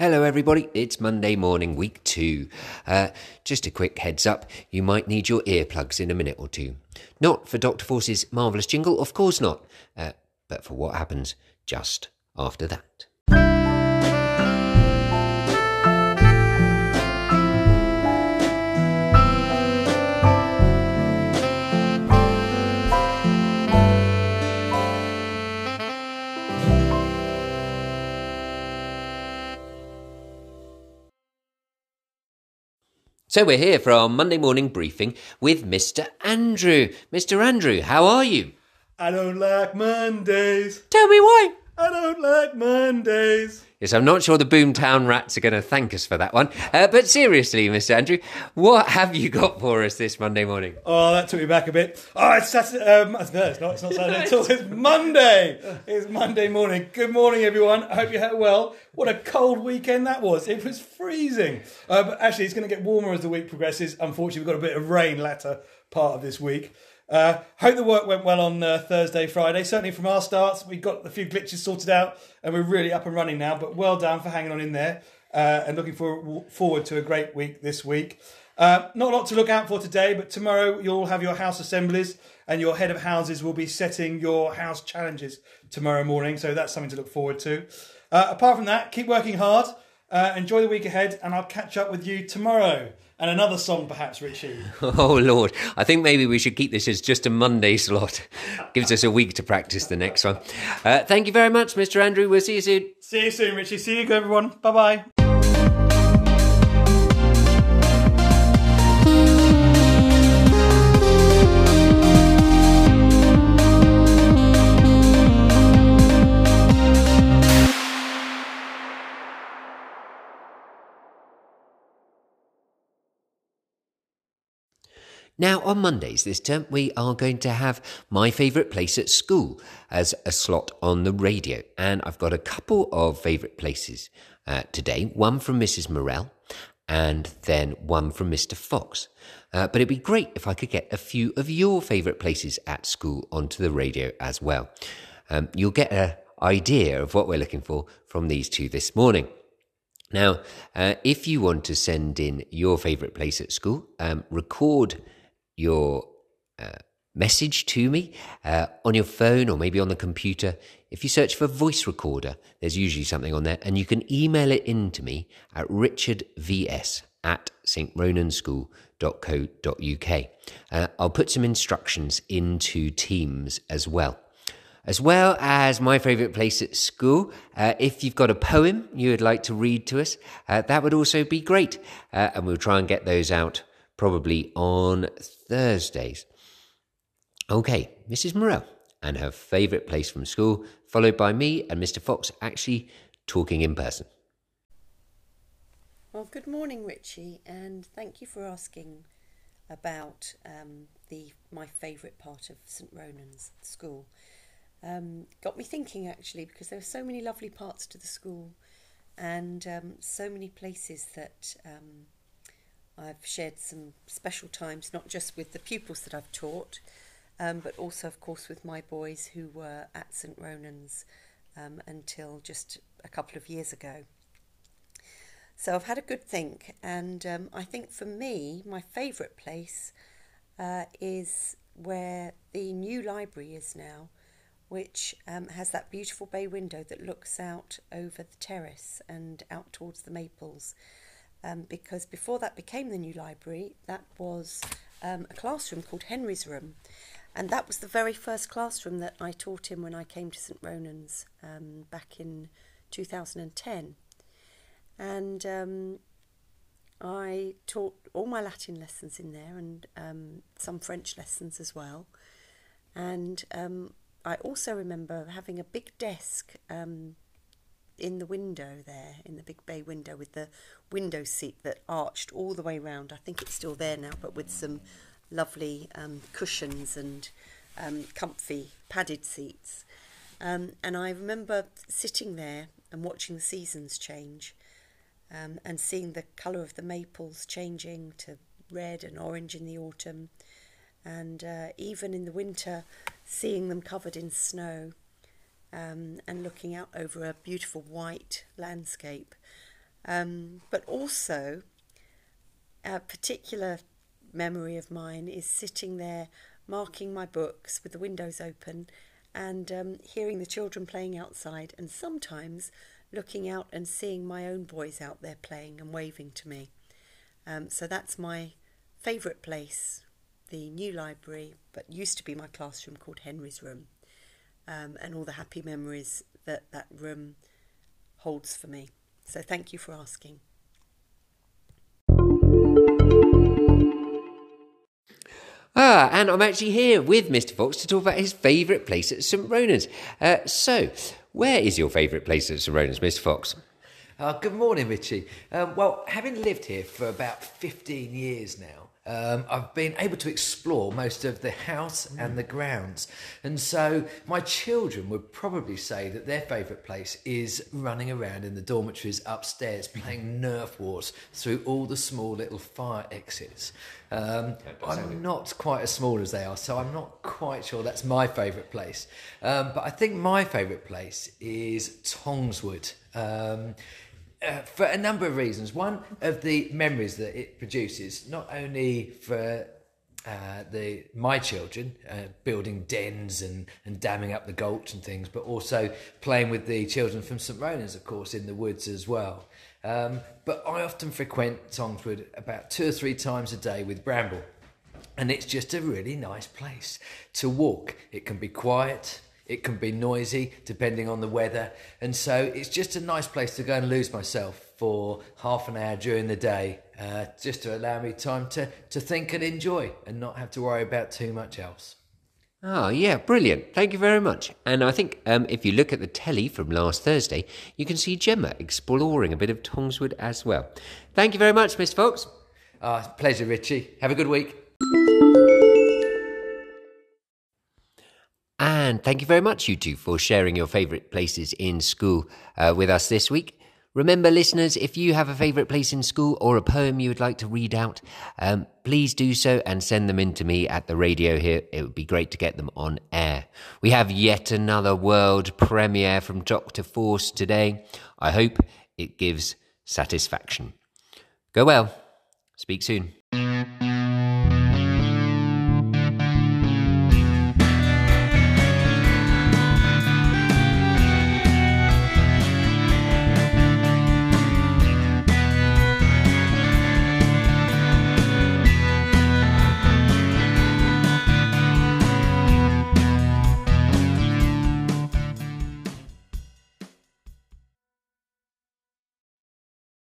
Hello, everybody. It's Monday morning, week two. Uh, just a quick heads up you might need your earplugs in a minute or two. Not for Dr. Force's marvellous jingle, of course not, uh, but for what happens just after that. So we're here for our Monday morning briefing with Mr. Andrew. Mr. Andrew, how are you? I don't like Mondays. Tell me why. I don't like Mondays. Yes, I'm not sure the Boomtown Rats are going to thank us for that one. Uh, but seriously, Mr. Andrew, what have you got for us this Monday morning? Oh, that took me back a bit. Oh, it's Saturday. Um, no, it's not. It's not Saturday at all. It's Monday. It's Monday morning. Good morning, everyone. I hope you had well. What a cold weekend that was. It was freezing. Uh, but actually, it's going to get warmer as the week progresses. Unfortunately, we've got a bit of rain latter part of this week. Uh, hope the work went well on uh, Thursday, Friday. Certainly from our starts, we got a few glitches sorted out and we're really up and running now. But well done for hanging on in there uh, and looking for, forward to a great week this week. Uh, not a lot to look out for today, but tomorrow you'll have your house assemblies and your head of houses will be setting your house challenges tomorrow morning. So that's something to look forward to. Uh, apart from that, keep working hard, uh, enjoy the week ahead, and I'll catch up with you tomorrow and another song, perhaps, Richie. Oh, Lord. I think maybe we should keep this as just a Monday slot. Gives us a week to practice the next one. Uh, thank you very much, Mr. Andrew. We'll see you soon. See you soon, Richie. See you, everyone. Bye bye. Now, on Mondays this term, we are going to have my favourite place at school as a slot on the radio. And I've got a couple of favourite places uh, today one from Mrs. Morell and then one from Mr. Fox. Uh, but it'd be great if I could get a few of your favourite places at school onto the radio as well. Um, you'll get an idea of what we're looking for from these two this morning. Now, uh, if you want to send in your favourite place at school, um, record your uh, message to me uh, on your phone or maybe on the computer. If you search for voice recorder, there's usually something on there, and you can email it in to me at richardvs at stronenschool.co.uk. Uh, I'll put some instructions into Teams as well. As well as my favourite place at school, uh, if you've got a poem you would like to read to us, uh, that would also be great. Uh, and we'll try and get those out probably on Thursdays. Okay, Mrs. Morell and her favourite place from school, followed by me and Mr. Fox actually talking in person. Well, good morning, Richie, and thank you for asking about um, the my favourite part of St Ronan's School. Um, got me thinking actually because there are so many lovely parts to the school, and um, so many places that um, I've shared some special times, not just with the pupils that I've taught, um, but also, of course, with my boys who were at St Ronan's um, until just a couple of years ago. So I've had a good think, and um, I think for me, my favourite place uh, is where the new library is now, which um, has that beautiful bay window that looks out over the terrace and out towards the maples um, because before that became the new library, that was um, a classroom called Henry's Room. And that was the very first classroom that I taught in when I came to St Ronan's um, back in 2010. And um, I taught all my Latin lessons in there and um, some French lessons as well. And um, I also remember having a big desk um, in the window there, in the big bay window with the window seat that arched all the way round. I think it's still there now, but with some lovely um, cushions and um, comfy padded seats. Um, and I remember sitting there and watching the seasons change um, and seeing the colour of the maples changing to red and orange in the autumn. And uh, even in the winter, seeing them covered in snow um, and looking out over a beautiful white landscape. Um, but also, a particular memory of mine is sitting there marking my books with the windows open and um, hearing the children playing outside, and sometimes looking out and seeing my own boys out there playing and waving to me. Um, so that's my favourite place, the new library, but used to be my classroom called Henry's Room, um, and all the happy memories that that room holds for me. So thank you for asking. Ah, and I'm actually here with Mr. Fox to talk about his favourite place at St. Ronan's. Uh, so, where is your favourite place at St. Ronan's, Mr. Fox? Uh, good morning, Richie. Um, well, having lived here for about 15 years now, um, I've been able to explore most of the house and the grounds. And so my children would probably say that their favourite place is running around in the dormitories upstairs playing Nerf Wars through all the small little fire exits. Um, I'm not quite as small as they are, so I'm not quite sure that's my favourite place. Um, but I think my favourite place is Tongswood. Uh, for a number of reasons. One of the memories that it produces, not only for uh, the my children uh, building dens and, and damming up the gulch and things, but also playing with the children from St Ronan's, of course, in the woods as well. Um, but I often frequent Tongswood about two or three times a day with Bramble, and it's just a really nice place to walk. It can be quiet. It can be noisy depending on the weather. And so it's just a nice place to go and lose myself for half an hour during the day, uh, just to allow me time to, to think and enjoy and not have to worry about too much else. Oh, yeah, brilliant. Thank you very much. And I think um, if you look at the telly from last Thursday, you can see Gemma exploring a bit of Tongswood as well. Thank you very much, Mr. Fox. Uh, pleasure, Richie. Have a good week. And thank you very much, you two, for sharing your favourite places in school uh, with us this week. Remember, listeners, if you have a favourite place in school or a poem you would like to read out, um, please do so and send them in to me at the radio here. It would be great to get them on air. We have yet another world premiere from Dr. Force today. I hope it gives satisfaction. Go well. Speak soon.